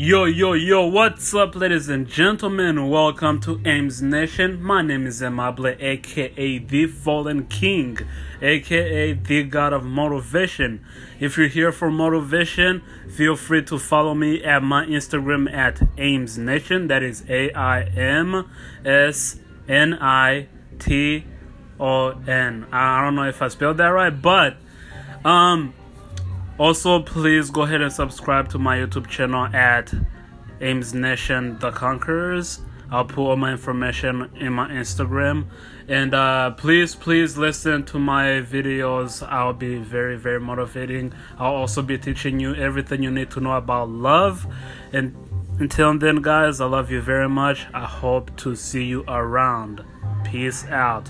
Yo, yo, yo, what's up, ladies and gentlemen? Welcome to Ames Nation. My name is Amable, aka The Fallen King, aka The God of Motivation. If you're here for motivation, feel free to follow me at my Instagram at Ames Nation. That is A I M S N I T O N. I don't know if I spelled that right, but, um, also, please go ahead and subscribe to my YouTube channel at Ames Nation The Conquerors. I'll put all my information in my Instagram. And uh, please, please listen to my videos. I'll be very, very motivating. I'll also be teaching you everything you need to know about love. And until then, guys, I love you very much. I hope to see you around. Peace out.